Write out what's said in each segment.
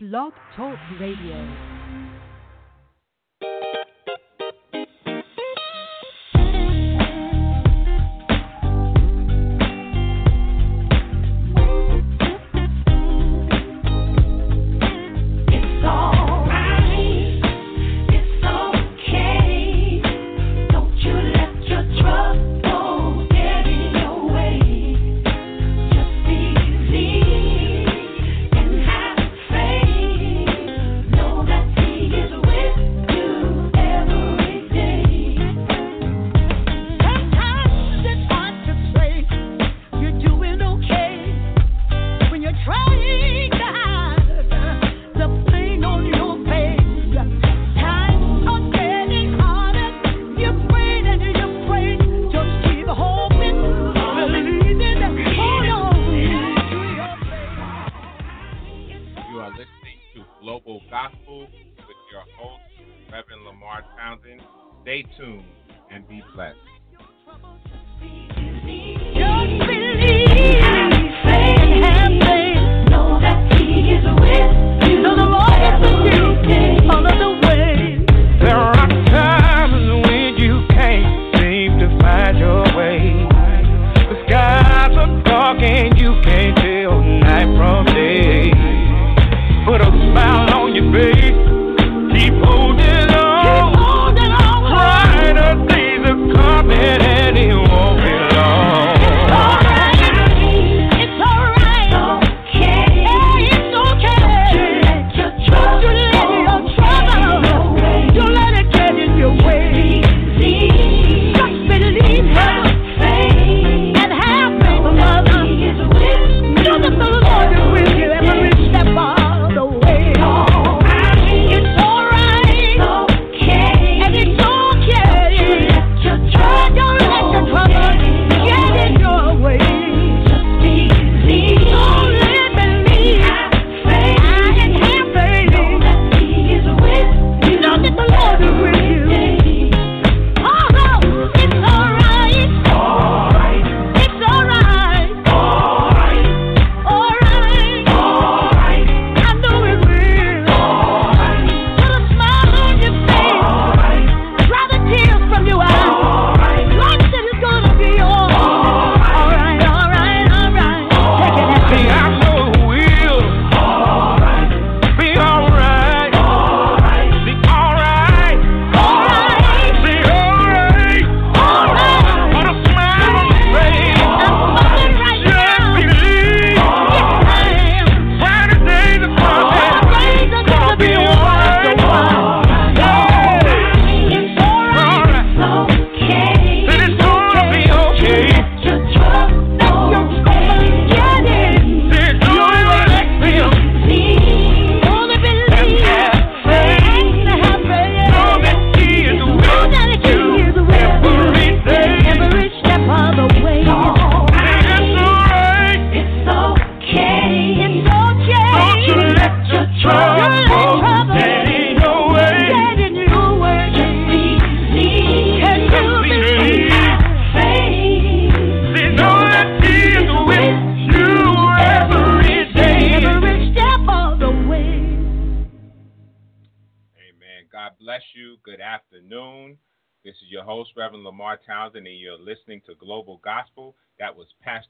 Blog Talk Radio.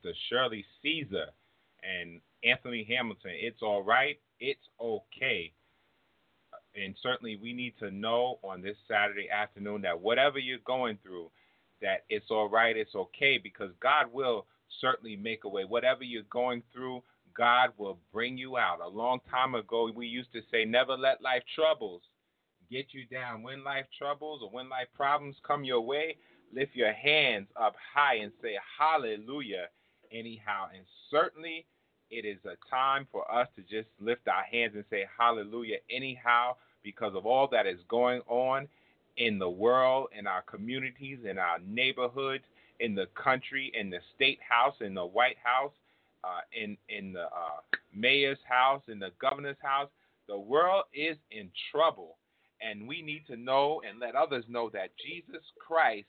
Lester, Shirley Caesar, and Anthony Hamilton. It's all right. It's okay. And certainly we need to know on this Saturday afternoon that whatever you're going through, that it's all right, it's okay, because God will certainly make a way. Whatever you're going through, God will bring you out. A long time ago, we used to say, never let life troubles get you down. When life troubles or when life problems come your way, lift your hands up high and say, Hallelujah anyhow. And certainly, it is a time for us to just lift our hands and say hallelujah anyhow because of all that is going on in the world, in our communities, in our neighborhoods, in the country, in the state house, in the White House, uh, in in the uh, mayor's house, in the governor's house. The world is in trouble, and we need to know and let others know that Jesus Christ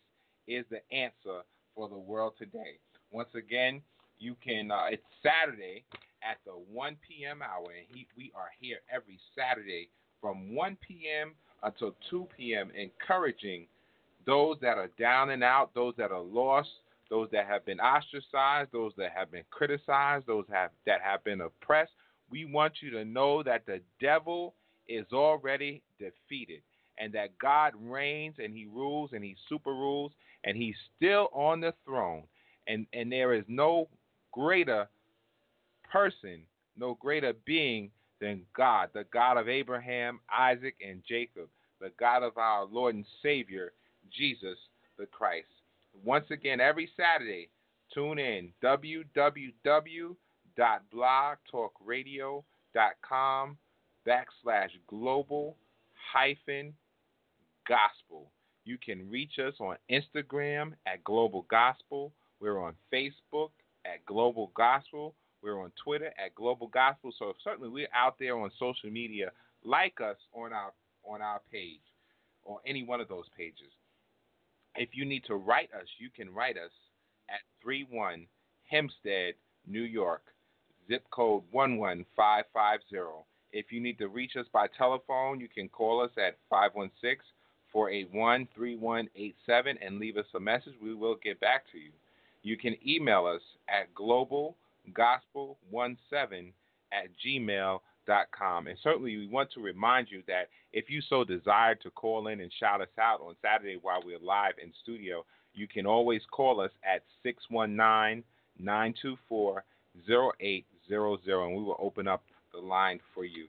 is the answer for the world today. Once again, you can. Uh, it's Saturday at the 1 p.m. hour, and he, we are here every Saturday from 1 p.m. until 2 p.m. encouraging those that are down and out, those that are lost, those that have been ostracized, those that have been criticized, those have, that have been oppressed. We want you to know that the devil is already defeated and that God reigns and he rules and he super rules and he's still on the throne and, and there is no greater person, no greater being than God, the God of Abraham, Isaac, and Jacob, the God of our Lord and Savior, Jesus the Christ. Once again, every Saturday, tune in www.blogtalkradio.com backslash global hyphen gospel. You can reach us on Instagram at Global Gospel. We're on Facebook at Global Gospel. We're on Twitter at Global Gospel. So certainly we're out there on social media. Like us on our on our page or any one of those pages. If you need to write us, you can write us at 31 Hempstead, New York, zip code 11550. If you need to reach us by telephone, you can call us at 516 481 3187 and leave us a message. We will get back to you. You can email us at globalgospel17 at gmail.com. And certainly, we want to remind you that if you so desire to call in and shout us out on Saturday while we're live in studio, you can always call us at 619 924 0800 and we will open up the line for you.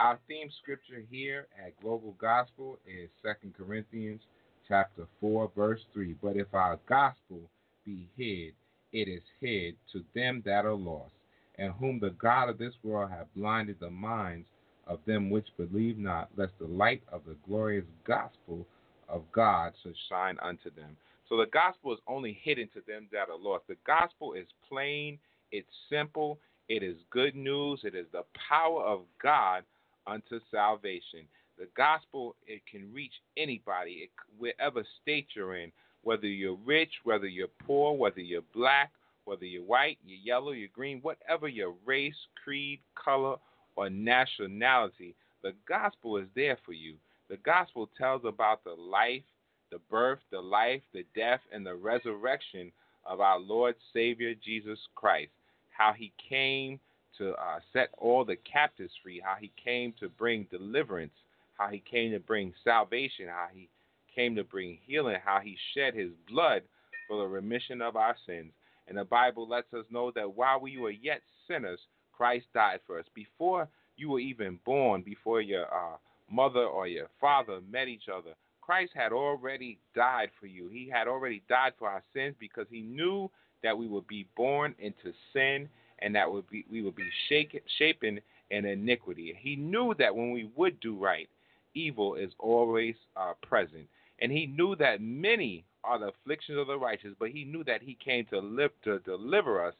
Our theme scripture here at Global Gospel is 2 Corinthians chapter 4 verse 3. But if our gospel be hid, it is hid to them that are lost, and whom the God of this world hath blinded the minds of them which believe not, lest the light of the glorious gospel of God should shine unto them. So the gospel is only hidden to them that are lost. The gospel is plain, it's simple, it is good news, it is the power of God unto salvation. The gospel it can reach anybody, it, wherever state you're in, whether you're rich, whether you're poor, whether you're black, whether you're white, you're yellow, you're green, whatever your race, creed, color, or nationality, the gospel is there for you. The gospel tells about the life, the birth, the life, the death, and the resurrection of our Lord Savior Jesus Christ. How he came to uh, set all the captives free, how he came to bring deliverance, how he came to bring salvation, how he came to bring healing, how he shed his blood for the remission of our sins. And the Bible lets us know that while we were yet sinners, Christ died for us. Before you were even born, before your uh, mother or your father met each other, Christ had already died for you. He had already died for our sins because he knew that we would be born into sin and that would be we would be shaken, shapen in iniquity. He knew that when we would do right, evil is always uh, present, and he knew that many are the afflictions of the righteous, but he knew that he came to live to deliver us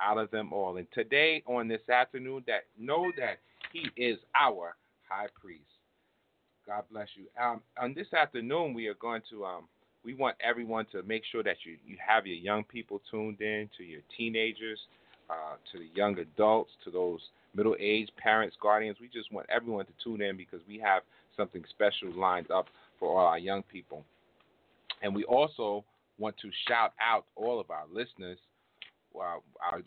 out of them all. And today, on this afternoon, that know that he is our high priest. God bless you. Um, on this afternoon, we are going to um, we want everyone to make sure that you you have your young people tuned in, to your teenagers, uh, to the young adults, to those middle aged parents, guardians. We just want everyone to tune in because we have something special lined up for all our young people. And we also want to shout out all of our listeners, our,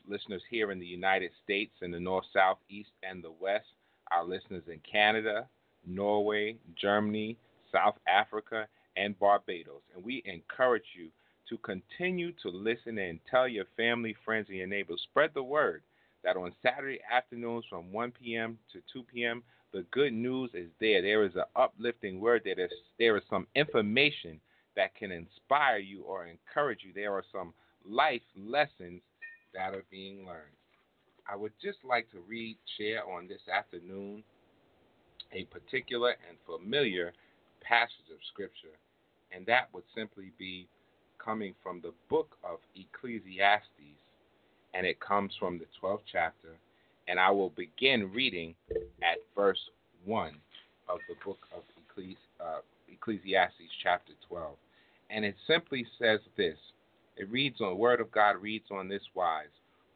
listeners here in the United States, in the North, South, East, and the West, our listeners in Canada, Norway, Germany, South Africa, and Barbados. And we encourage you to continue to listen and tell your family, friends, and your neighbors. Spread the word that on Saturday afternoons from 1 p.m. to 2 p.m., the good news is there. There is an uplifting word. There is, there is some information that can inspire you or encourage you. There are some life lessons that are being learned. I would just like to read, share on this afternoon a particular and familiar passage of Scripture, and that would simply be coming from the book of Ecclesiastes, and it comes from the 12th chapter. And I will begin reading at verse 1 of the book of uh, Ecclesiastes, chapter 12. And it simply says this it reads on, the Word of God reads on this wise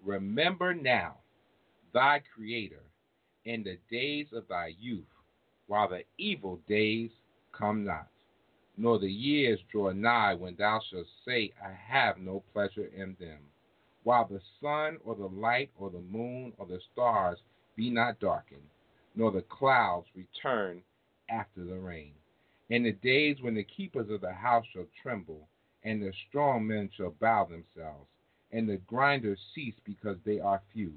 Remember now thy Creator in the days of thy youth, while the evil days come not, nor the years draw nigh when thou shalt say, I have no pleasure in them. While the sun or the light or the moon or the stars be not darkened, nor the clouds return after the rain. In the days when the keepers of the house shall tremble, and the strong men shall bow themselves, and the grinders cease because they are few,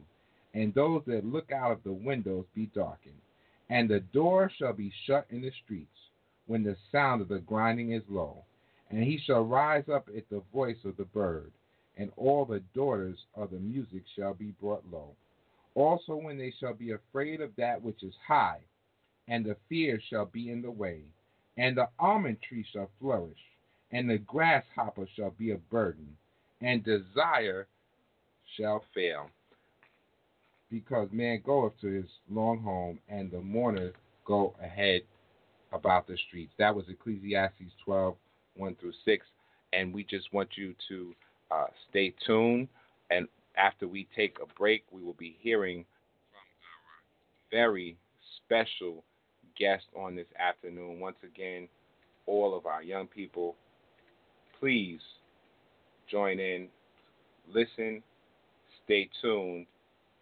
and those that look out of the windows be darkened, and the door shall be shut in the streets, when the sound of the grinding is low, and he shall rise up at the voice of the bird, and all the daughters of the music shall be brought low. Also when they shall be afraid of that which is high, and the fear shall be in the way, and the almond tree shall flourish, and the grasshopper shall be a burden, and desire shall fail. Because man goeth to his long home, and the mourner go ahead about the streets. That was Ecclesiastes 12, 1 through 6. And we just want you to uh, stay tuned. And after we take a break, we will be hearing from our very special guest on this afternoon. Once again, all of our young people, please join in, listen, stay tuned,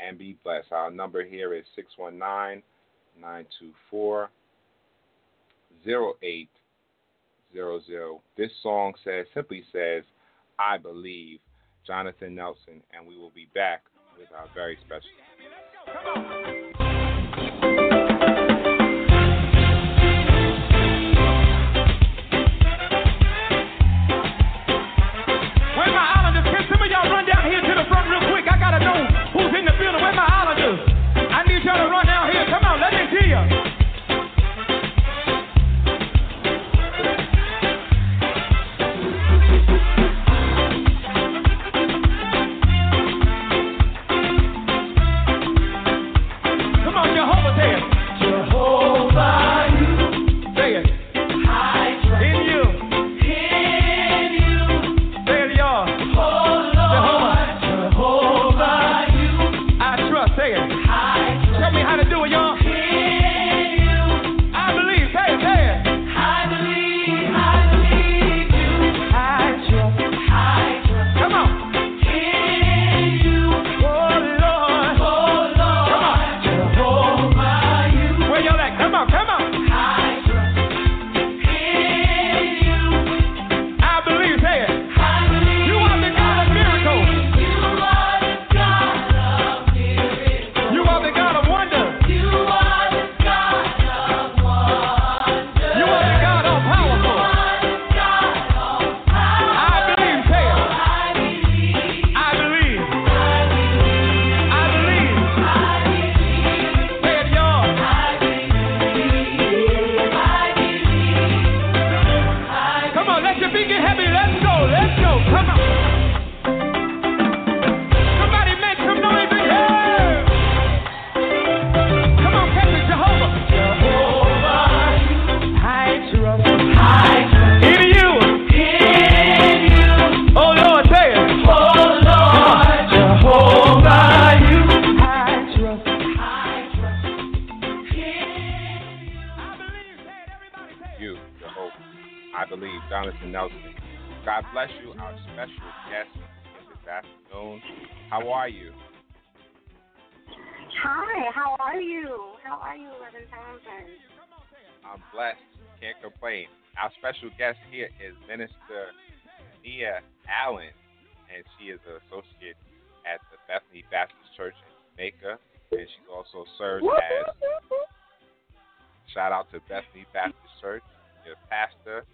and be blessed. Our number here is 619 924 0800. This song says simply says, I believe, Jonathan Nelson, and we will be back with our very special. Jonathan Nelson. God bless you, our special guest this afternoon. How are you? Hi, how are you? How are you, Reverend Townsend? I'm blessed. Can't complain. Our special guest here is Minister Kinea Allen, and she is an associate at the Bethany Baptist Church in Jamaica, and she also serves as shout out to Bethany Baptist Church, your pastor,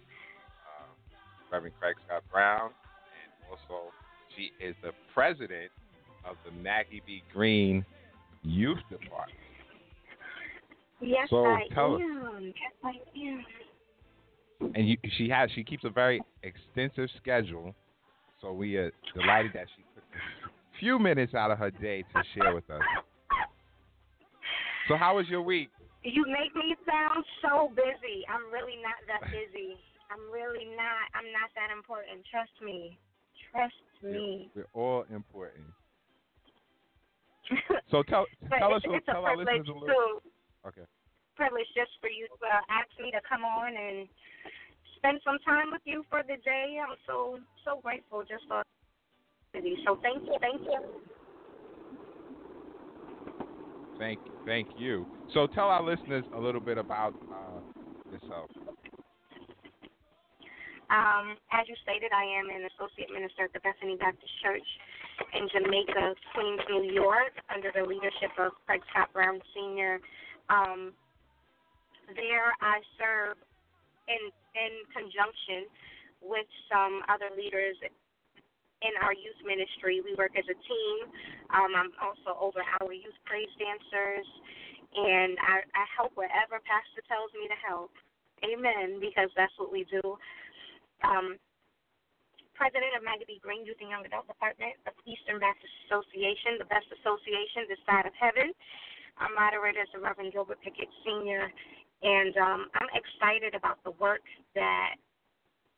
Reverend Craig Scott Brown, and also she is the president of the Maggie B. Greene Youth Department. Yes, So, I tell am. Yes, I am. and you, she has she keeps a very extensive schedule. So we are delighted that she took a few minutes out of her day to share with us. So how was your week? You make me sound so busy. I'm really not that busy. I'm really not. I'm not that important. Trust me. Trust me. We're all important. So tell tell us it's, tell our listeners a little. Okay. Privilege just for you to uh, ask me to come on and spend some time with you for the day. I'm so so grateful just for so thank you, thank you. Thank thank you. So tell our listeners a little bit about uh, yourself. Um, as you stated, I am an associate minister at the Bethany Baptist Church in Jamaica, Queens, New York, under the leadership of Craig Scott Brown Sr. Um, there, I serve in in conjunction with some other leaders in our youth ministry. We work as a team. Um, I'm also over our youth praise dancers, and I, I help wherever Pastor tells me to help. Amen, because that's what we do. Um, President of Maggie B. Greene Youth and Young Adult Department of Eastern Baptist Association, the best association this side of heaven. Our moderator is the Reverend Gilbert Pickett Sr., and um, I'm excited about the work that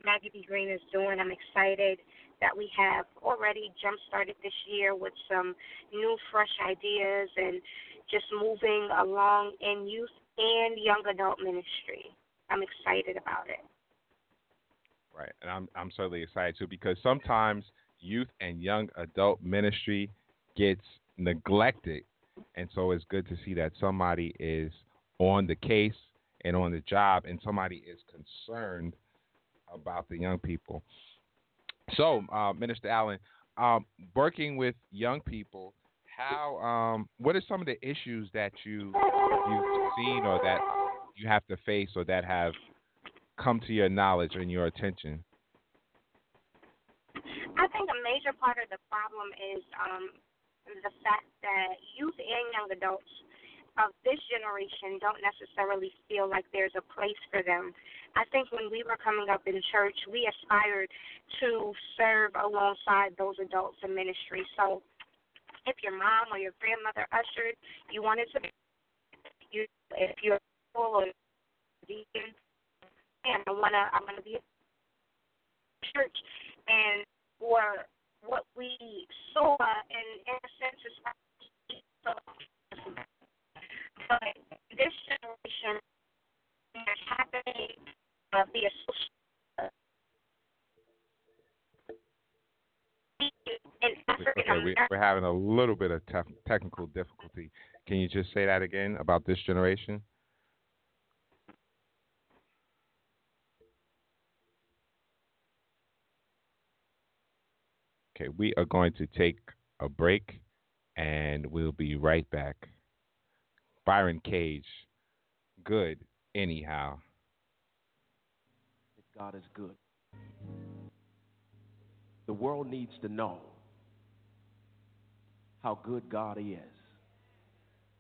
Maggie B. Greene is doing. I'm excited that we have already jump started this year with some new, fresh ideas and just moving along in youth and young adult ministry. I'm excited about it. Right, and I'm I'm certainly excited too because sometimes youth and young adult ministry gets neglected, and so it's good to see that somebody is on the case and on the job, and somebody is concerned about the young people. So, uh, Minister Allen, um, working with young people, how um, what are some of the issues that you you've seen or that you have to face or that have come to your knowledge and your attention? I think a major part of the problem is um, the fact that youth and young adults of this generation don't necessarily feel like there's a place for them. I think when we were coming up in church, we aspired to serve alongside those adults in ministry. So if your mom or your grandmother ushered, you wanted to be, you, if you're full or deacon, and I wanna I wanna be a church and for what we saw and in a sense is but this generation is happening uh, via social Okay, we, we're having a little bit of tef- technical difficulty. Can you just say that again about this generation? Okay, we are going to take a break and we'll be right back. Byron Cage, good anyhow. God is good. The world needs to know how good God is.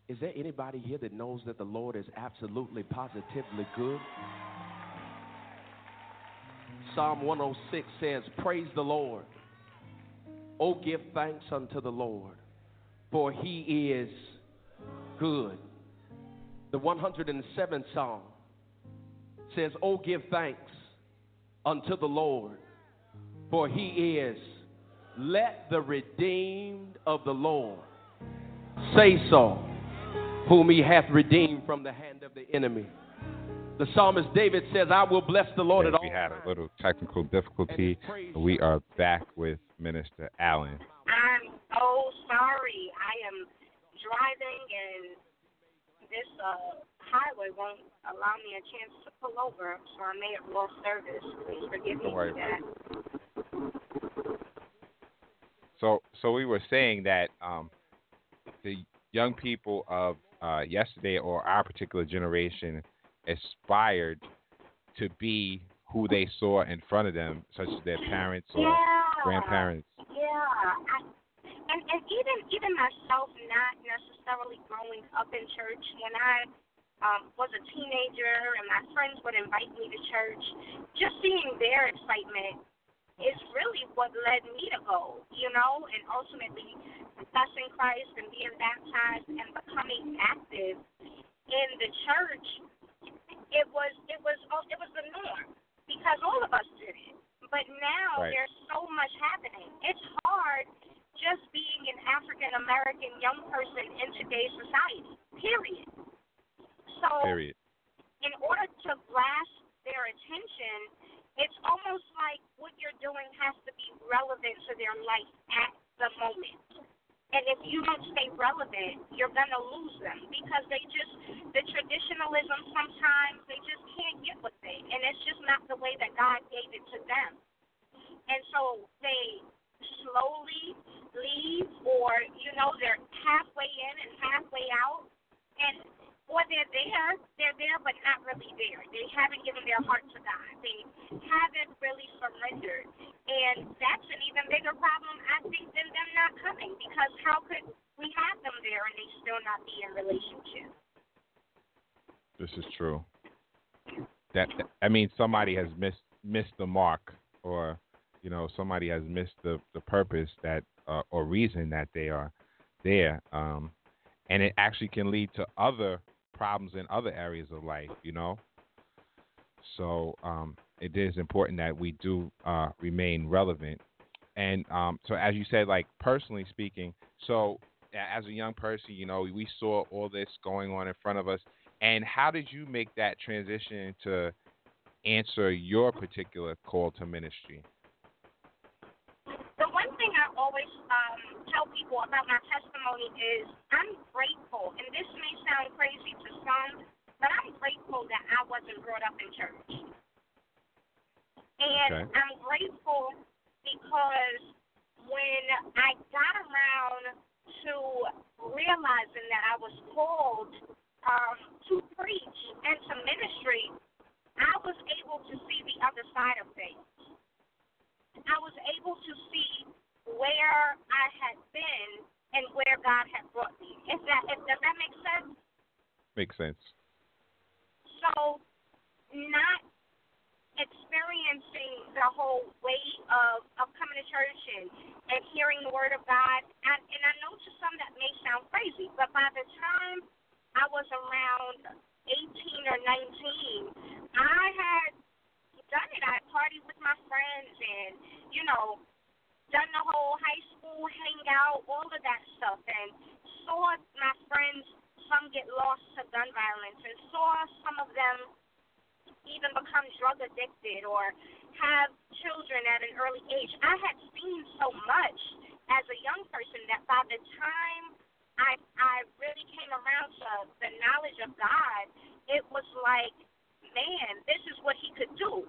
Is there anybody here that knows that the Lord is absolutely, positively good? Psalm 106 says, Praise the Lord. Oh, give thanks unto the Lord, for he is good. The 107th Psalm says, Oh, give thanks unto the Lord, for he is. Let the redeemed of the Lord say so, whom he hath redeemed from the hand of the enemy. The psalmist David says, I will bless the Lord Yes, at all we had a little technical difficulty. We are back with Minister Allen. I'm so sorry. I am driving and this uh, highway won't allow me a chance to pull over, so I may have lost service. Please forgive me for that. So, so we were saying that um, the young people of uh, yesterday or our particular generation aspired to be who they saw in front of them, such as their parents or yeah. Grandparents. Yeah. I, and and even even myself not necessarily growing up in church when I um was a teenager and my friends would invite me to church, just seeing their excitement is really what led me to go, you know, and ultimately professing Christ and being baptized and becoming active in the church. It was it was it was the norm because all of us did it. But now Right. there's so much happening. It's hard just being an African American young person in today's society. Period. So, Period. in order to grasp their attention, it's almost like what you're doing has to be relevant to their life at the moment. And if you don't stay relevant, you're gonna lose them because they just the traditionalism sometimes they just can't get with it, and it's just not the way that God gave it to them. And so they slowly leave, or you know they're halfway in and halfway out, and or they're there, they're there, but not really there. They haven't given their heart to God. They haven't really surrendered. And that's an even bigger problem, I think, than them not coming. Because how could we have them there and they still not be in relationship? This is true. That I mean, somebody has missed missed the mark, or you know, somebody has missed the the purpose that uh, or reason that they are there, um, and it actually can lead to other problems in other areas of life. You know, so um, it is important that we do uh, remain relevant. And um, so, as you said, like personally speaking, so as a young person, you know, we saw all this going on in front of us. And how did you make that transition to answer your particular call to ministry? The one thing I always people about my testimony is I'm grateful, and this may sound crazy to some, but I'm grateful that I wasn't brought up in church. And Okay. I'm grateful because when I got around to realizing that I was called um, to preach and to ministry, I was able to see the other side of things. I was able to see where I had been and where God had brought me. If that if does that make sense? Makes sense. So not experiencing the whole weight of, of coming to church and, and hearing the word of God and, and I know to some that may sound crazy, but by the time I was around eighteen or nineteen, I had done it. I partied with my friends and, you know, done the whole high school hangout, all of that stuff, and saw my friends some get lost to gun violence, and saw some of them even become drug addicted or have children at an early age. I had seen so much as a young person that by the time I I really came around to the knowledge of God, it was like, man, this is what He could do.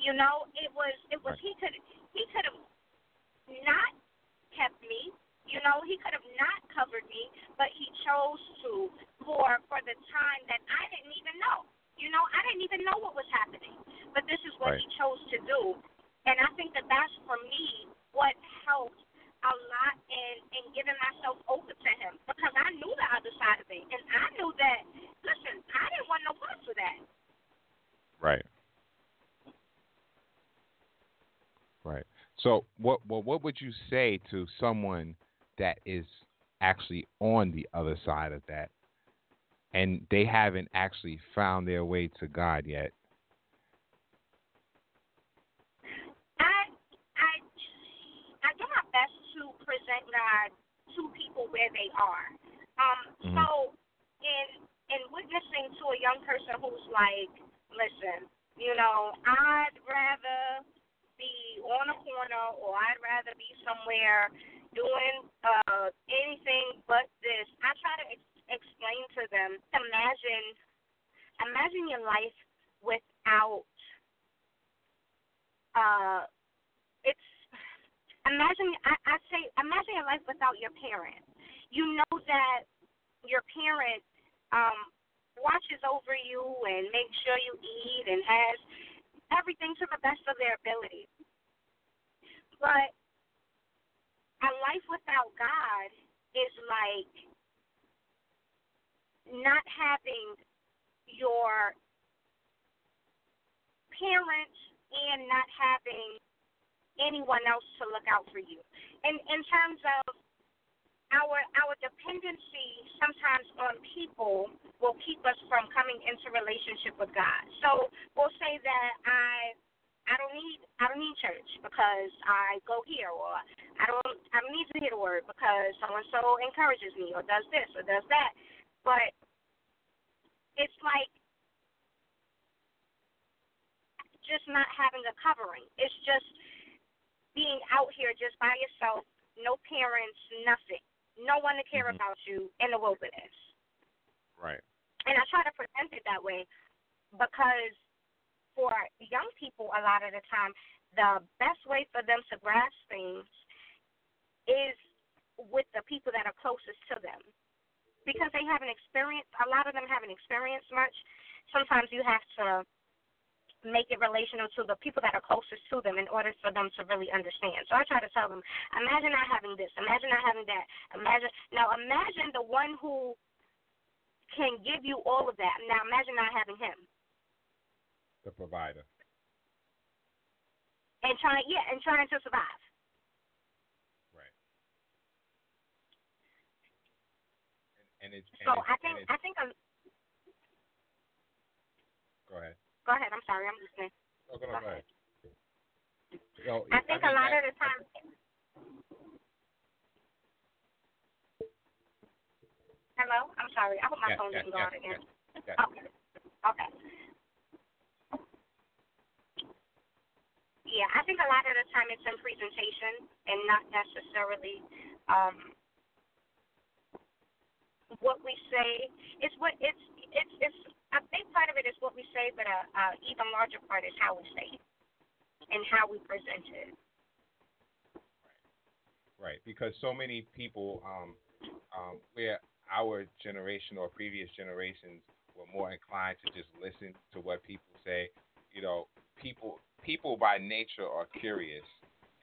You know, it was it was He could He could have not kept me. You know, he could have not covered me, but he chose to for for the time that I didn't even know. You know, I didn't even know what was happening. But this is what Right. he chose to do. And I think that that's for me what helped a lot in in giving myself over to him because I knew the other side of it, and I knew that. Listen, I didn't want no parts of that. Right. Right. So, what what what would you say to someone that is actually on the other side of that, and they haven't actually found their way to God yet? I I I do my best to present God to people where they are. Um, Mhm. so in in witnessing to a young person who's like, listen, you know, I'd rather be on a corner or I'd rather be somewhere doing uh anything but this. I try to ex- explain to them, imagine imagine your life without uh it's imagine I, I say imagine your life without your parent. You know that your parent um watches over you and makes sure you eat and has everything to the best of their ability. But a life without God is like not having your parents and not having anyone else to look out for you. And in terms of our our dependency sometimes on people will keep us from coming into relationship with God. So we'll say that I I don't need I don't need church because I go here or I don't I don't need to hear the word because so and so encourages me or does this or does that. But it's like just not having a covering. It's just being out here just by yourself, no parents, nothing. No one to care Mhm. about you in the wilderness. Right. And I try to present it that way because for young people, a lot of the time, the best way for them to grasp things is with the people that are closest to them. Because they haven't experienced, a lot of them haven't experienced much. Sometimes you have to make it relational to the people that are closest to them in order for them to really understand. So I try to tell them, imagine not having this, imagine not having that, imagine now imagine the one who can give you all of that. Now imagine not having him. The provider. and trying yeah and trying to survive. Right. And, and So I think I think a, go ahead. Go ahead. I'm sorry. I'm listening. Oh, go, no, go ahead. So, I think a mean, lot that- of the time. Hello. I'm sorry. I hope my Yes, phone yes, didn't go yes, out again. yes. Okay. Okay. Yeah, I think a lot of the time it's in presentation and not necessarily um, what we say. It's what it's it's it's a big part of it is what we say, but a, a even larger part is how we say it and how we present it. Right, because so many people, um, um, where our generation or previous generations were more inclined to just listen to what people say. You know, people people by nature are curious,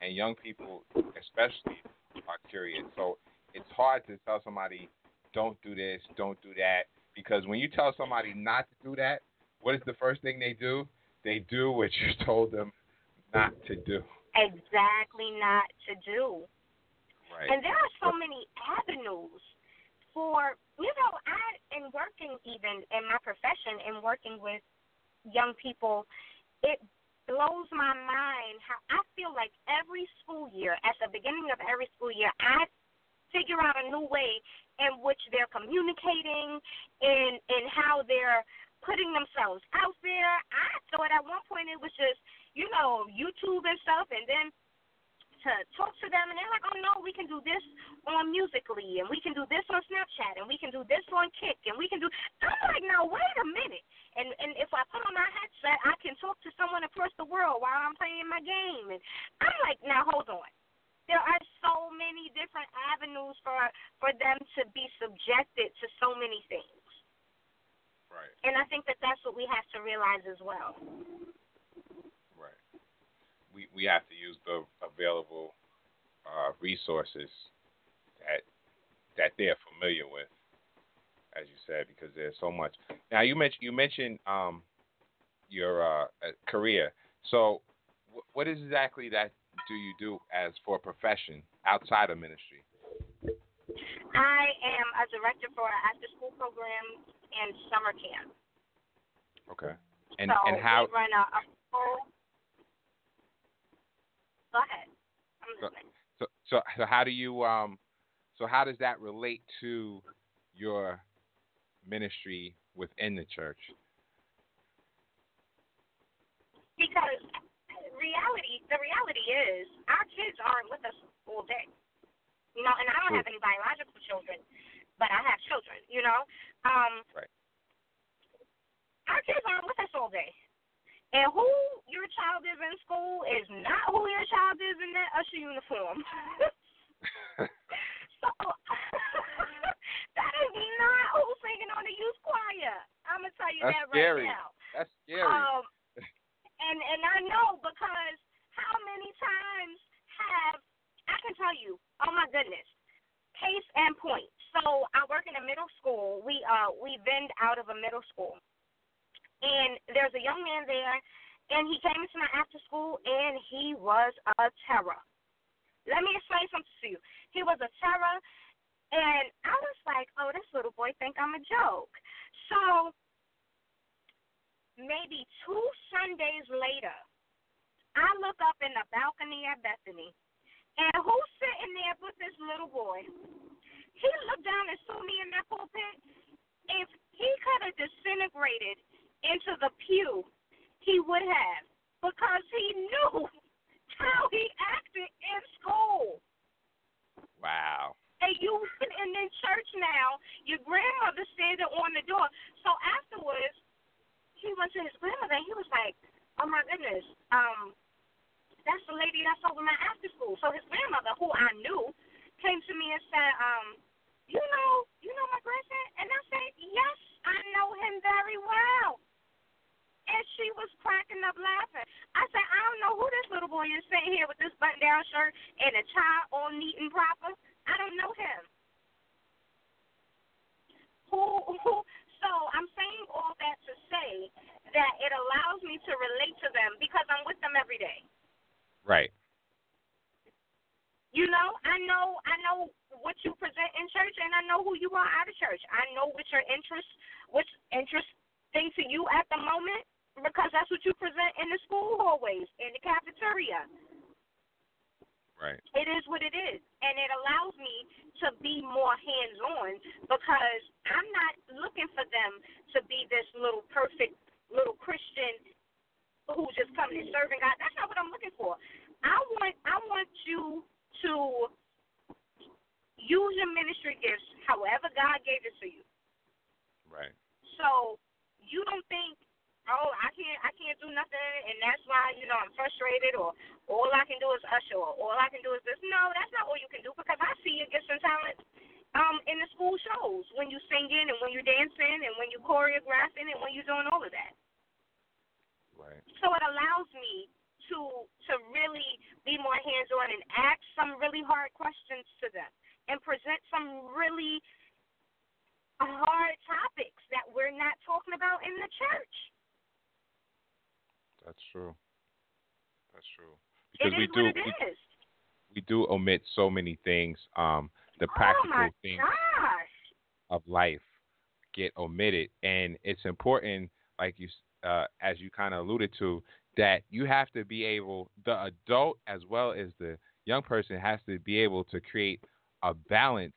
and young people especially are curious. So it's hard to tell somebody, don't do this, don't do that, because when you tell somebody not to do that, what is the first thing they do? They do what you told them not to do. Exactly not to do. Right. And there are so many avenues for you know, I in working even in my profession and working with young people, it blows my mind how I feel like every school year, at the beginning of every school year, I figure out a new way in which they're communicating and and how they're putting themselves out there. I thought at one point it was just, you know, YouTube and stuff and then to talk to them, and they're like, "Oh no, we can do this on Musical.ly, and we can do this on Snapchat, and we can do this on Kik, and we can do." I'm like, "Now wait a minute!" And and if I put on my headset, I can talk to someone across the world while I'm playing my game, and I'm like, "Now hold on." There are so many different avenues for for them to be subjected to so many things, Right. and I think that that's what we have to realize as well. Right. We we have to use the available uh, resources that that they're familiar with, as you said, because there's so much. Now you mentioned you mentioned um, your uh, uh, career. So, wh- what exactly that do you do as for a profession outside of ministry? I am a director for an after-school program and summer camp. Okay. And so and how we run a, a full. Go ahead. So so so how do you um so how does that relate to your ministry within the church? Because reality, the reality is, our kids aren't with us all day. You know, and I don't True. have any biological children, but I have children. You know, um, Right. Our kids aren't with us all day. And who your child is in school is not who your child is in that usher uniform. so that is not who's singing on the youth choir. I'm gonna tell you That's that scary. right now. That's scary. Um, and and I know because how many times have I can tell you? Oh my goodness, case and point. So I work in a middle school. We uh we vend out of a middle school, and there's a young man there, and he came into my after school, and he was a terror. Let me explain something to you. He was a terror, and I was like, oh, this little boy think I'm a joke. So maybe two Sundays later, I look up in the balcony at Bethany, and who's sitting there with this little boy? He looked down and saw me in that pulpit. If he could have disintegrated into the pew, he would have, because he knew how he acted in school. Wow. And you and in church now, your grandmother standing on the door. So afterwards, he went to his grandmother and he was like, "Oh my goodness, um, that's the lady that's over my after school." So his grandmother, who I knew, came to me and said, "Um, you know, you know my grandson?" And I said, "Yes, I know him very well." And she was cracking up laughing. I said, "I don't know who this little boy is sitting here with this button-down shirt and a tie all neat and proper. I don't know him." Who, who so I'm saying all that to say that it allows me to relate to them because I'm with them every day. Right. You know, I know I know what you present in church and I know who you are out of church. I know what your interests what's interesting to you at the moment because that's what you present in the school hallways, in the cafeteria. Right. It is what it is. And it allows me to be more hands on because I'm not looking for them to be this little perfect little Christian who just comes and serving God. That's not what I'm looking for. I want I want you to use your ministry gifts however God gave it to you. Right. So you don't think oh, I can't I can't do nothing and that's why, you know, I'm frustrated or all I can do is usher or all I can do is this. No, that's not all you can do because I see your gifts and talents um in the school shows when you singing and when you're dancing and when you're choreographing and when you're doing all of that. Right. So it allows me to to really be more hands on and ask some really hard questions to them and present some really hard topics that we're not talking about in the church. That's true. That's true. Because we do we, we do omit so many things. Um, the oh practical my things gosh. of life get omitted, and it's important, like you, uh, as you kind of alluded to, that you have to be able, the adult as well as the young person has to be able to create a balance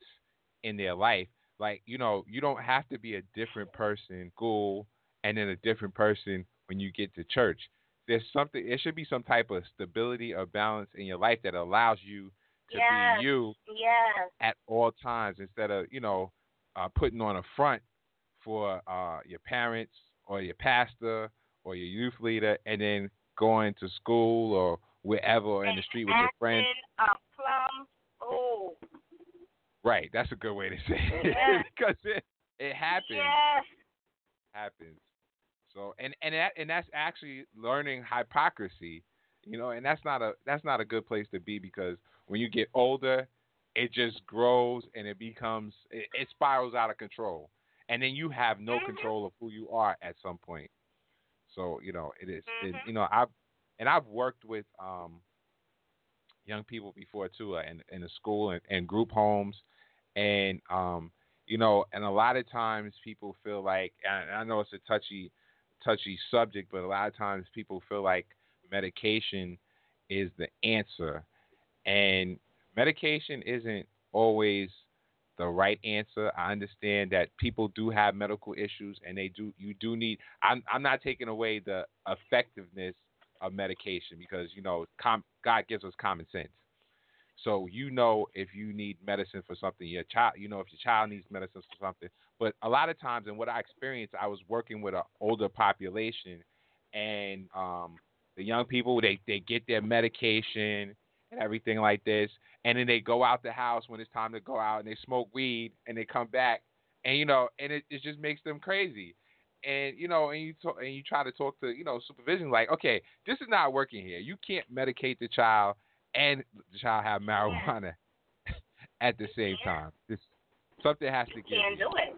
in their life. Like you know, you don't have to be a different person in school and then a different person when you get to church. There's something. There should be some type of stability or balance in your life that allows you to Yes. be you Yes. at all times instead of you know uh, putting on a front for uh, your parents or your pastor or your youth leader and then going to school or wherever or in the street with your friends. Oh. Right, that's a good way to say it Yeah. because it it happens Yes. happens. So and and that and that's actually learning hypocrisy, you know, and that's not a that's not a good place to be because when you get older, it just grows and it becomes it, it spirals out of control, and then you have no Mhm. control of who you are at some point. So you know it is, it, Mhm. you know I've and I've worked with um young people before too, uh, in in the school and, and group homes, and um you know, and a lot of times people feel like, and I know it's a touchy, touchy subject, but a lot of times people feel like medication is the answer, and medication isn't always the right answer. I understand that people do have medical issues, and they do. You do need. I'm. I'm not taking away the effectiveness of medication because you know, com, God gives us common sense. So you know if you need medicine for something, your child, you know if your child needs medicine for something. But a lot of times, and what I experienced, I was working with an older population, and um, the young people they they get their medication and everything like this, and then they go out the house when it's time to go out, and they smoke weed, and they come back, and you know, and it, it just makes them crazy. And you know, and you talk, and you try to talk to you know supervision, like, okay, this is not working here. You can't medicate the child and the child have marijuana at the same time. This something has to You can't do it.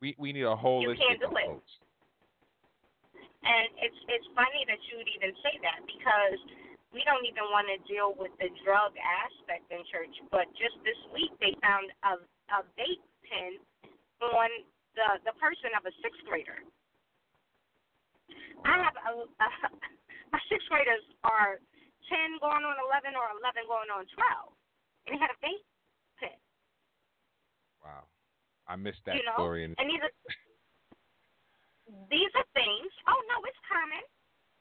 We we need a holistic can't do it. And it's it's funny that you would even say that because we don't even want to deal with the drug aspect in church. But just this week they found a a vape pen on the the person of a sixth grader. I have a, a, a sixth graders are 10 going on 11 or 11 going on 12. And he had a vape pen. Wow. I missed that you know? story. And, and these are, these are things, oh no, it's common.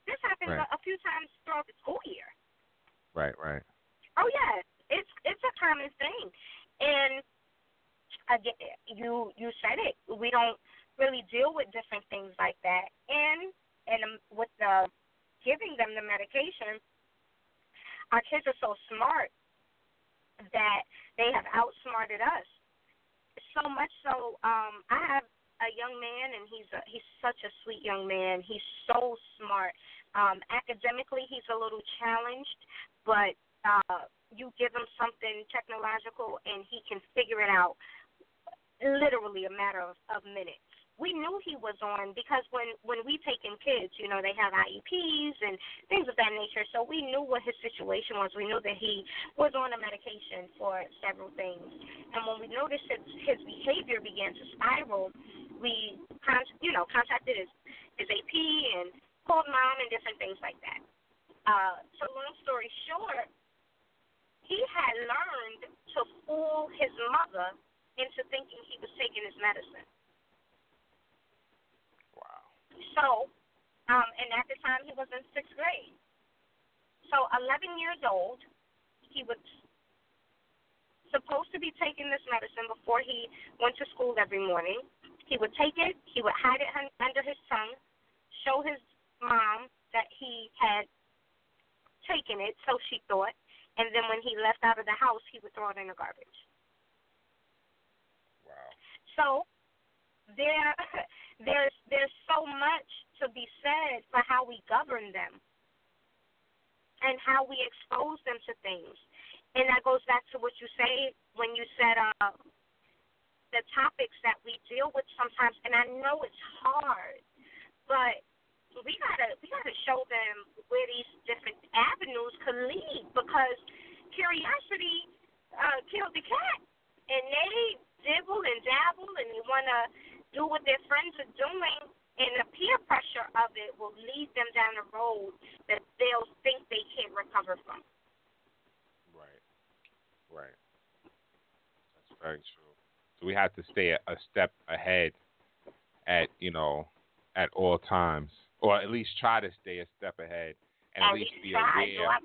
This happens Right. a, a few times throughout the school year. right, right. Oh yeah, it's it's a common thing, and again, you you said it. We don't really deal with different things like that, and and um, with the giving them the medication, our kids are so smart that they have outsmarted us. So much so, um, I have a young man, and he's a, he's such a sweet young man. He's so smart. Um, academically, he's a little challenged, but uh, you give him something technological and he can figure it out literally a matter of, of minutes. We knew he was on because when when we take in kids, you know, they have IEPs and things of that nature. So we knew what his situation was. We knew that he was on a medication for several things. And when we noticed his his behavior began to spiral, we con- you know contacted his his AP and called mom and different things like that. Uh, so long story short, he had learned to fool his mother into thinking he was taking his medicine. So, um, and at the time he was in sixth grade. So, 11 years old, he was supposed to be taking this medicine before he went to school every morning. He would take it, he would hide it under his tongue, show his mom that he had taken it, so she thought, and then when he left out of the house, he would throw it in the garbage. Wow. So there there's there's so much to be said for how we govern them and how we expose them to things. And that goes back to what you say when you said uh the topics that we deal with sometimes and I know it's hard, but we gotta we gotta show them where these different avenues could lead because curiosity uh killed the cat and they dibble and dabble and they wanna do what their friends are doing and the peer pressure of it will lead them down a road that they'll think they can't recover from. Right. Right. That's very true. So we have to stay a, a step ahead at, you know, at all times. Or at least try to stay a step ahead and at and least we be try aware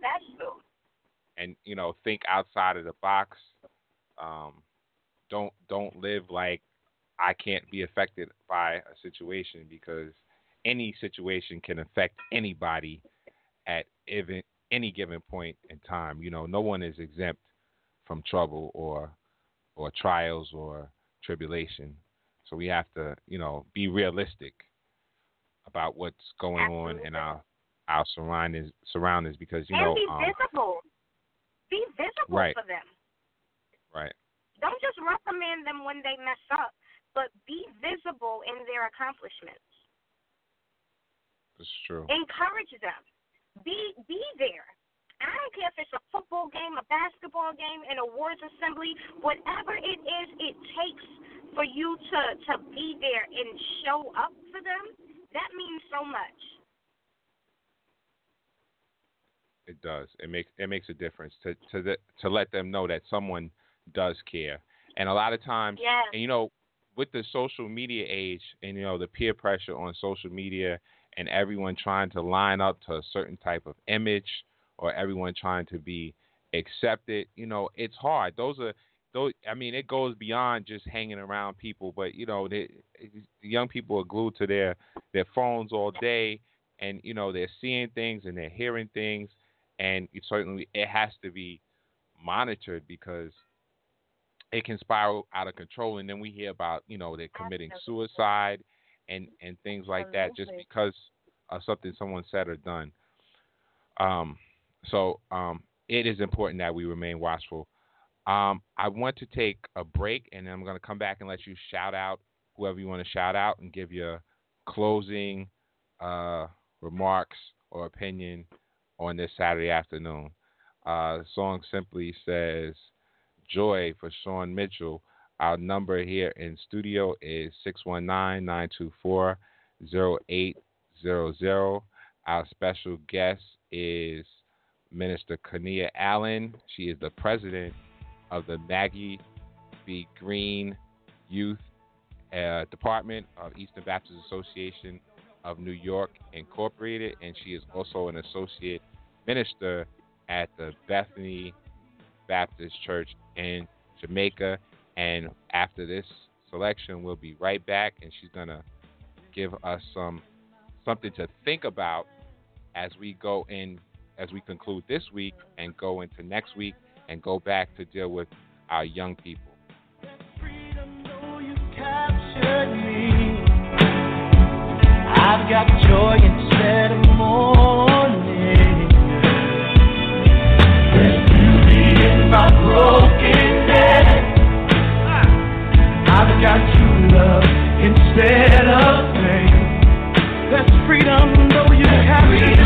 and, you know, think outside of the box. Um don't don't live like I can't be affected by a situation because any situation can affect anybody at even any given point in time. You know, no one is exempt from trouble or or trials or tribulation. So we have to, you know, be realistic about what's going on in our our surroundings surroundings because you and know be um, visible. Be visible Right. for them. right Don't just reprimand them when they mess up, but be visible in their accomplishments. it's true Encourage them. Be be there. I don't care if it's a football game, a basketball game, an awards assembly, whatever it is it takes for you to to be there and show up for them. That means so much. it does it makes it makes a difference to to the, to let them know that someone does care and a lot of times Yeah. and you know with the social media age and you know the peer pressure on social media and everyone trying to line up to a certain type of image or everyone trying to be accepted you know it's hard. Those are those i mean it goes beyond just hanging around people but you know the young people are glued to their their phones all day and you know they're seeing things and they're hearing things and it certainly it has to be monitored because it can spiral out of control and then we hear about you know they're committing suicide and and things like that just because of something someone said or done. Um so um it is important that we remain watchful. Um i want to take a break and then i'm going to come back and let you shout out whoever you want to shout out and give your closing uh remarks or opinion on this saturday afternoon. Uh the song simply says joy for sean mitchell our number here in studio is 619-924-0800. Our special guest is Minister Kinea Allen. She is the president of the Maggie B. Greene Youth uh, Department of Eastern Baptist Association of New York Incorporated, and she is also an associate minister at the Bethany Baptist Church in Jamaica. And after this selection, we'll be right back, and she's gonna give us some something to think about as we go in as we conclude this week and go into next week and go back to deal with our young people. I've got joy instead of mourning. My brokenness. I've got true love instead of pain. That's freedom though you captured freedom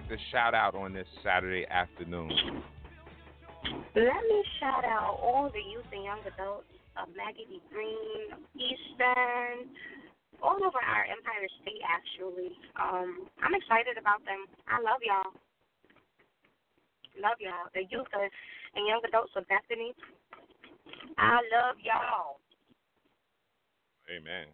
like to shout out on this Saturday afternoon? Let me shout out all the youth and young adults of Maggie. Greene, Eastern, all over our Empire State, actually. Um, I'm excited about them. I love y'all. Love y'all. The youth and young adults of Bethany. I love y'all. Amen.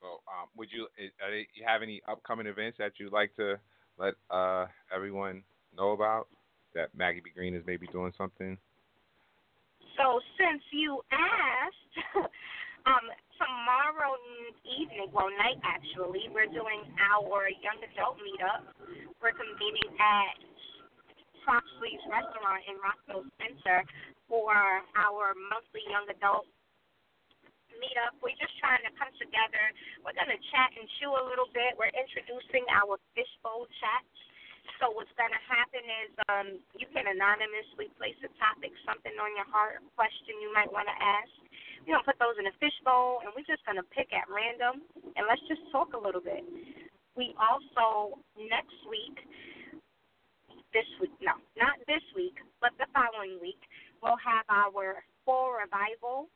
So, um, would you uh, you have any upcoming events that you'd like to let uh, everyone know about? That Maggie B. Greene is maybe doing something. So since you asked, um, tomorrow evening, well, night actually, we're doing our young adult meetup. We're convening at Foxley's Restaurant in Rockville Centre for our monthly young adult meetup. We're just trying to come together. We're going to chat and chew a little bit. We're introducing our fishbowl chats. So what's going to happen is um, you can anonymously place a topic, something on your heart, a question you might want to ask. We're going to put those in a fishbowl, and we're just going to pick at random, and let's just talk a little bit. We also, next week, this week, no, not this week, but the following week, we'll have our fall revival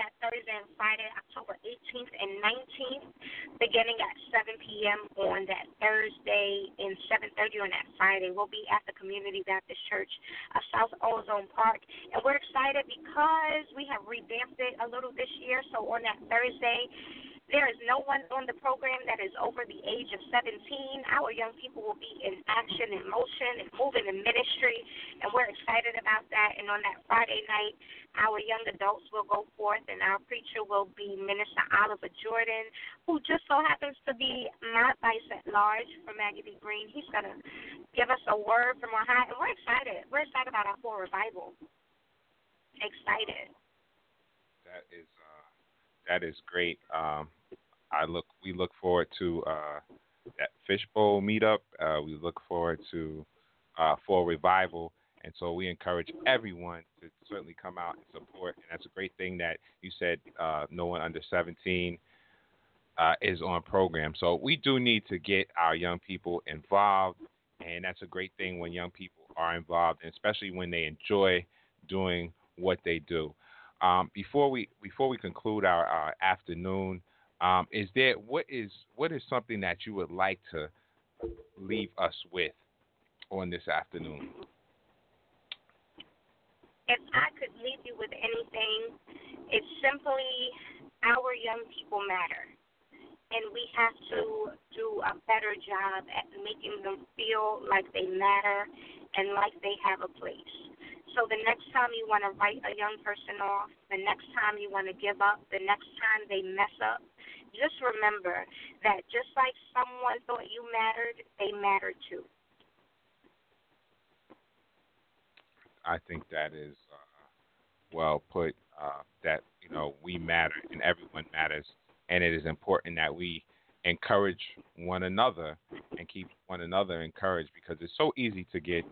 that Thursday and Friday, October 18th and 19th, beginning at 7 p.m. on that Thursday and 7:30 on that Friday. We'll be at the Community Baptist Church of South Ozone Park, and we're excited because we have revamped it a little this year. So on that Thursday. There is no one on the program that is over the age of 17. Our young people will be in action, in motion, and moving in ministry, and we're excited about that. And on that Friday night, our young adults will go forth, and our preacher will be Minister Oliver Jordan, who just so happens to be my vice at large for Maggie B. Greene. He's going to give us a word from on high, and we're excited. We're excited about our full revival. Excited. That is that is great. Um, I look we look forward to uh, that fishbowl meetup. Uh, we look forward to uh, for revival, and so we encourage everyone to certainly come out and support. And that's a great thing that you said. Uh, no one under 17 uh, is on program, so we do need to get our young people involved, and that's a great thing when young people are involved, and especially when they enjoy doing what they do. Um, before we before we conclude our, our afternoon, um, is there what is what is something that you would like to leave us with on this afternoon? If I could leave you with anything, it's simply our young people matter. And we have to do a better job at making them feel like they matter and like they have a place. So the next time you want to write a young person off, the next time you want to give up, the next time they mess up, just remember that just like someone thought you mattered, they mattered too. I think that is uh, well put. Uh, that you know we matter and everyone matters, and it is important that we encourage one another and keep one another encouraged because it's so easy to get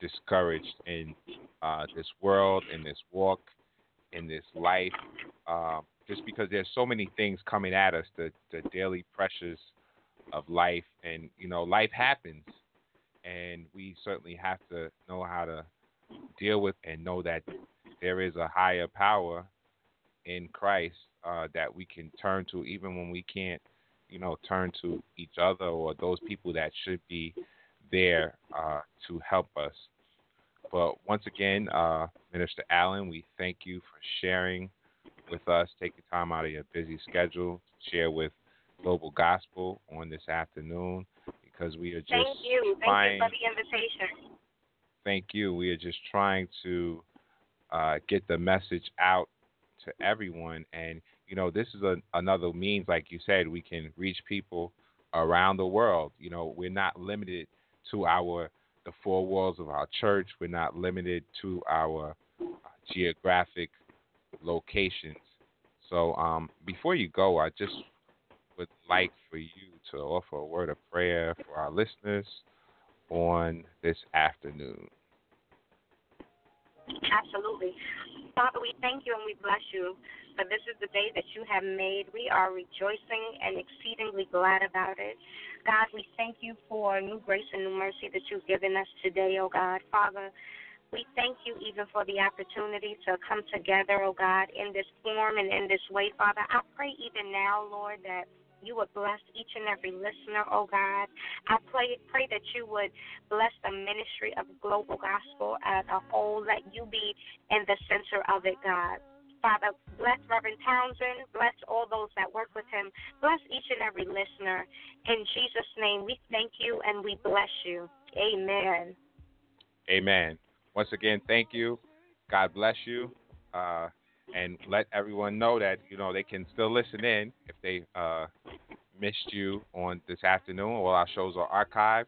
discouraged in uh, this world, in this walk, in this life, uh, just because there's so many things coming at us, the, the daily pressures of life, and you know, life happens, and we certainly have to know how to deal with and know that there is a higher power in Christ uh, that we can turn to, even when we can't, you know, turn to each other or those people that should be there uh, to help us. But once again, uh, Minister Allen, we thank you for sharing with us, taking time out of your busy schedule, to share with Global Gospel on this afternoon because we are just Thank you. trying. Thank you for the invitation. Thank you. We are just trying to uh, get the message out to everyone, and you know, this is a, another means, like you said, we can reach people around the world. You know, we're not limited to our the four walls of our church. We're not limited to our uh, geographic locations. So, um, before you go, I just would like for you to offer a word of prayer for our listeners on this afternoon. Absolutely. Father, we thank you and we bless you for this is the day that you have made. We are rejoicing and exceedingly glad about it. God, we thank you for new grace and new mercy that you've given us today, oh God. Father, we thank you even for the opportunity to come together, oh God, in this form and in this way, Father. I pray even now, Lord, that you would bless each and every listener, oh God. I pray, pray that you would bless the ministry of global gospel as a whole. Let you be in the center of it, God. Father, bless Reverend Townsend. Bless all those that work with him. Bless each and every listener. In Jesus' name, we thank you and we bless you. Amen. Amen. Once again, thank you. God bless you. Uh, and let everyone know that you know they can still listen in if they uh, missed you on this afternoon. All our shows are archived.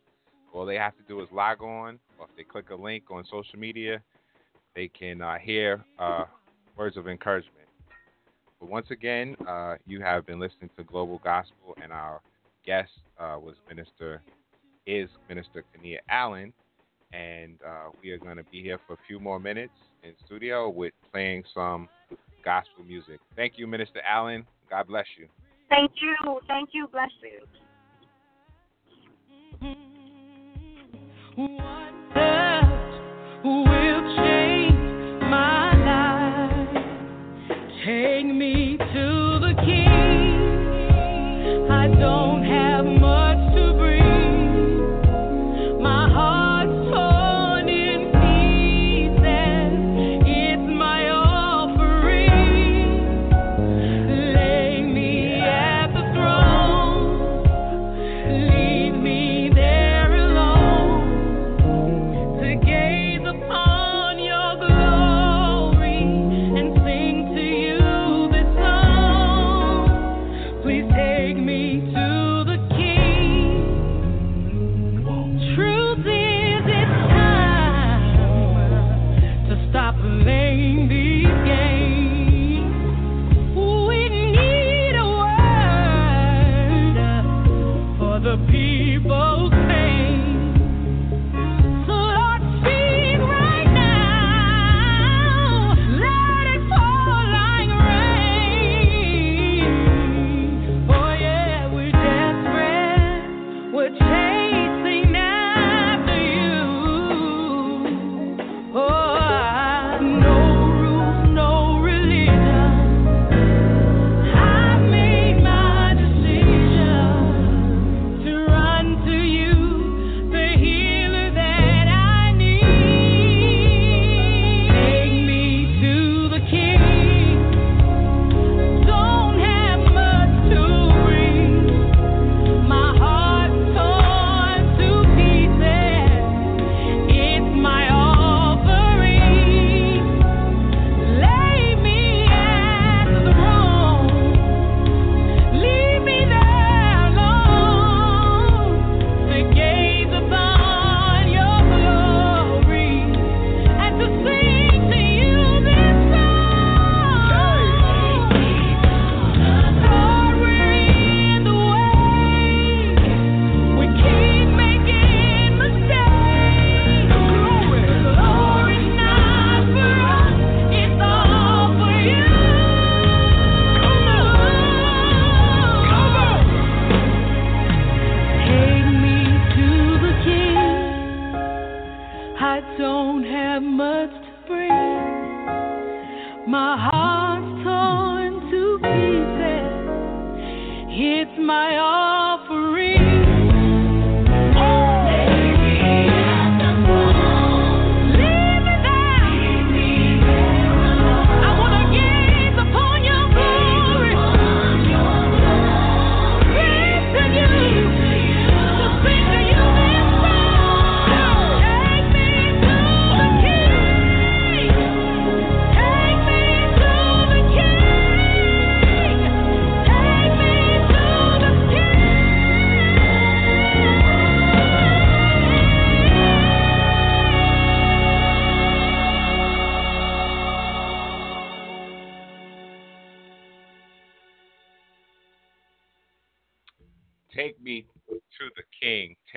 All they have to do is log on, or if they click a link on social media, they can uh, hear uh, words of encouragement. But once again, uh, you have been listening to Global Gospel, and our guest uh, was Minister is Minister Kinea Allen, and uh, we are going to be here for a few more minutes in studio with playing some gospel music. Thank you, Minister Allen. God bless you. Thank you. Thank you. Bless you.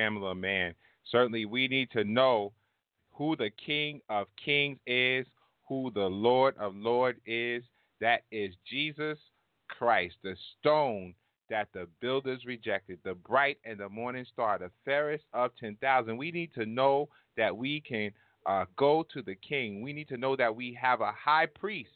King, Tamela Mann. Certainly, we need to know who the King of Kings is, who the Lord of Lords is. That is Jesus Christ, the stone that the builders rejected, the bright and the morning star, the fairest of 10,000. We need to know that we can uh, go to the King. We need to know that we have a high priest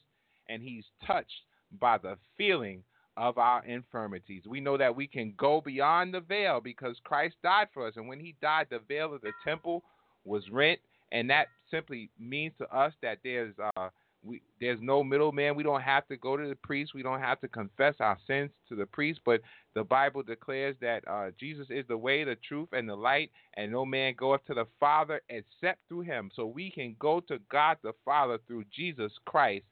and he's touched by the feeling of our infirmities. We know that we can go beyond the veil because Christ died for us. And when he died, the veil of the temple was rent. And that simply means to us that there's uh, we, there's no middleman. We don't have to go to the priest. We don't have to confess our sins to the priest. But the Bible declares that uh, Jesus is the way, the truth, and the light, and no man goeth to the Father except through him. So we can go to God the Father through Jesus Christ,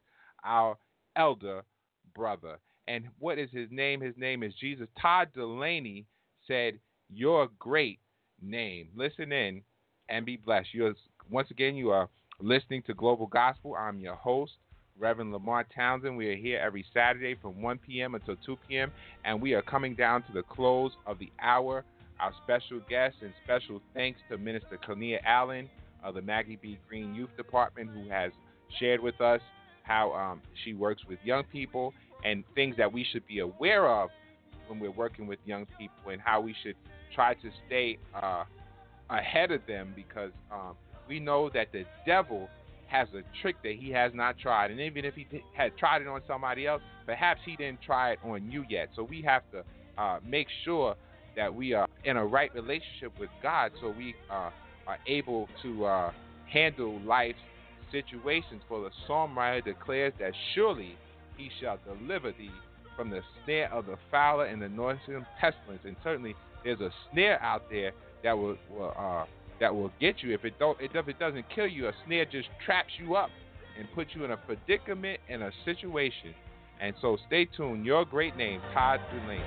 our elder brother. And what is his name? His name is Jesus. Todd Dulaney said, Your great name. Listen in and be blessed. You're, once again, you are listening to Global Gospel. I'm your host, Reverend Lamar Townsend. We are here every Saturday from 1 p.m. until 2 p.m., and we are coming down to the close of the hour. Our special guest and special thanks to Minister Kinea Allen of the Maggie B. Greene Youth Department, who has shared with us how um, she works with young people and things that we should be aware of when we're working with young people and how we should try to stay uh, ahead of them because um, we know that the devil has a trick that he has not tried. And even if he had tried it on somebody else, perhaps he didn't try it on you yet. So we have to uh, make sure that we are in a right relationship with God so we uh, are able to uh, handle life's situations. For the songwriter declares that surely he shall deliver thee from the snare of the fowler and the noisome pestilence. And certainly there's a snare out there that will, will uh, that will get you. If it don't, if it doesn't kill you, a snare just traps you up and puts you in a predicament and a situation. And so stay tuned. Your great name, Todd Dulaney.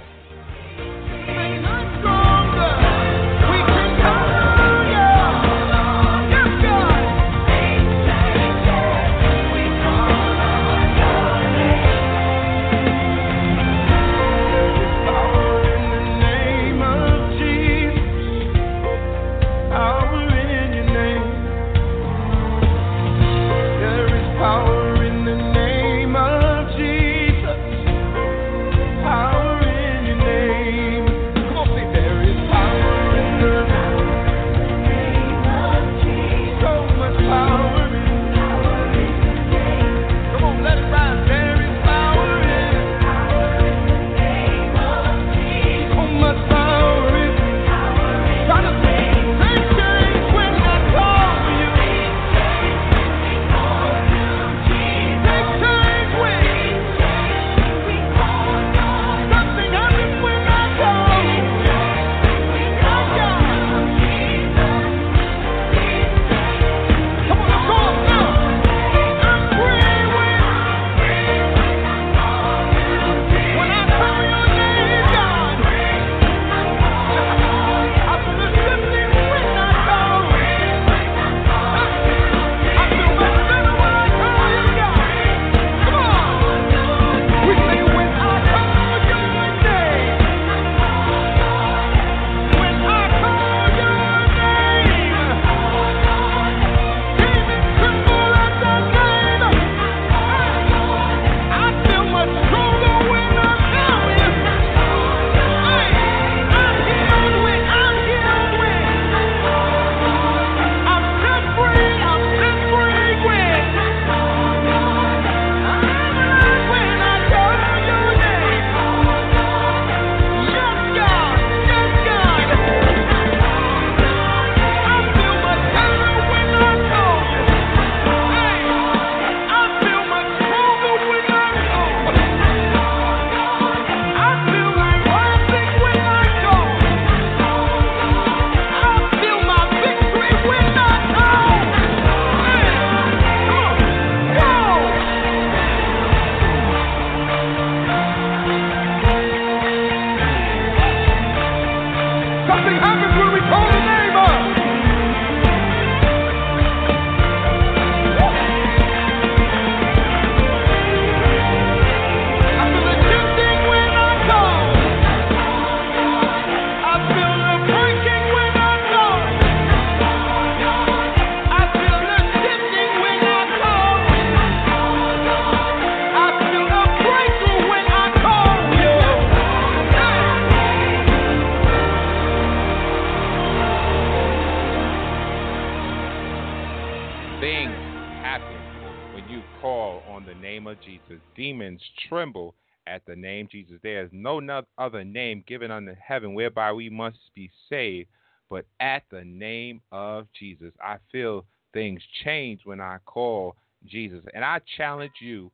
Call on the name of Jesus. Demons tremble at the name Jesus. There is no other name given under heaven whereby we must be saved, but at the name of Jesus. I feel things change when I call Jesus. And I challenge you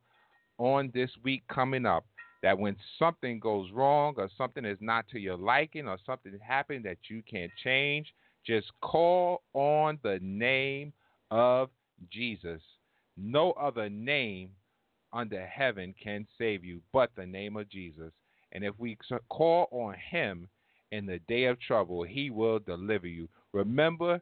on this week coming up that when something goes wrong or something is not to your liking or something happened that you can't change, just call on the name of Jesus. No other name under heaven can save you but the name of Jesus. And if we call on him in the day of trouble, he will deliver you. Remember,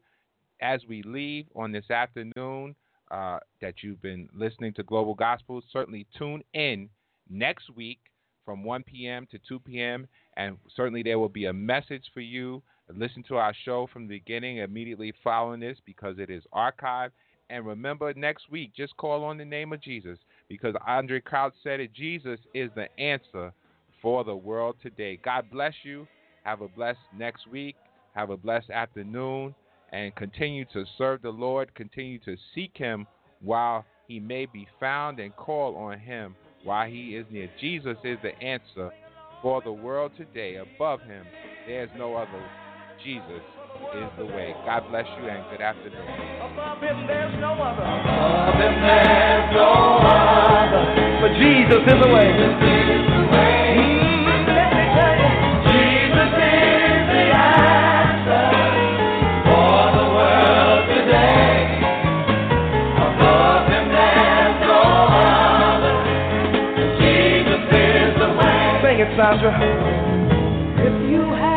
as we leave on this afternoon, uh, that you've been listening to Global Gospel, certainly tune in next week from 1 p.m. to 2 p.m. And certainly there will be a message for you. Listen to our show from the beginning immediately following this because it is archived. And remember, next week, just call on the name of Jesus because Andraé Crouch said it Jesus is the answer for the world today. God bless you. Have a blessed next week. Have a blessed afternoon. And continue to serve the Lord. Continue to seek Him while He may be found and call on Him while He is near. Jesus is the answer for the world today. Above Him, there's no other. Jesus is the way. God bless you and good afternoon. Above him there's no other. Above him there's no other. But Jesus is the way. Let me tell you, Jesus is the answer for the world today. Above him there's no other. Jesus is the way. Sing it, Sandra. If you have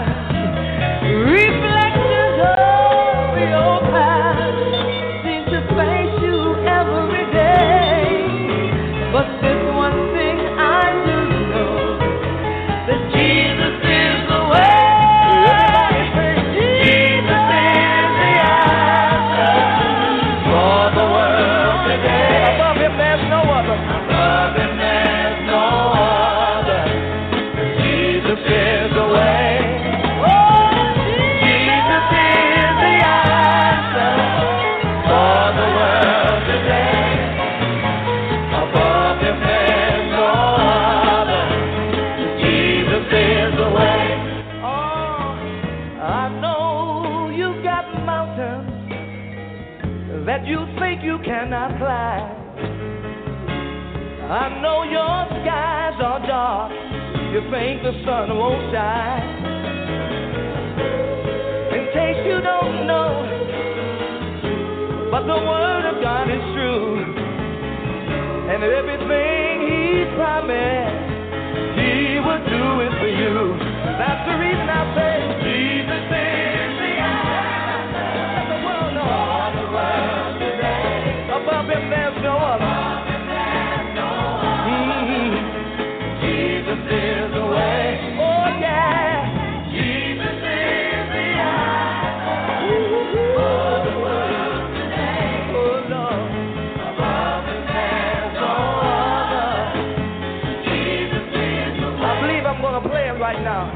think the sun won't shine. In case you don't know, but the word of God is true. And everything He promised, He will do it for you. That's the reason I say Jesus is the answer. The world there's no I'm gonna play it right now.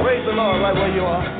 Praise the Lord right where you are.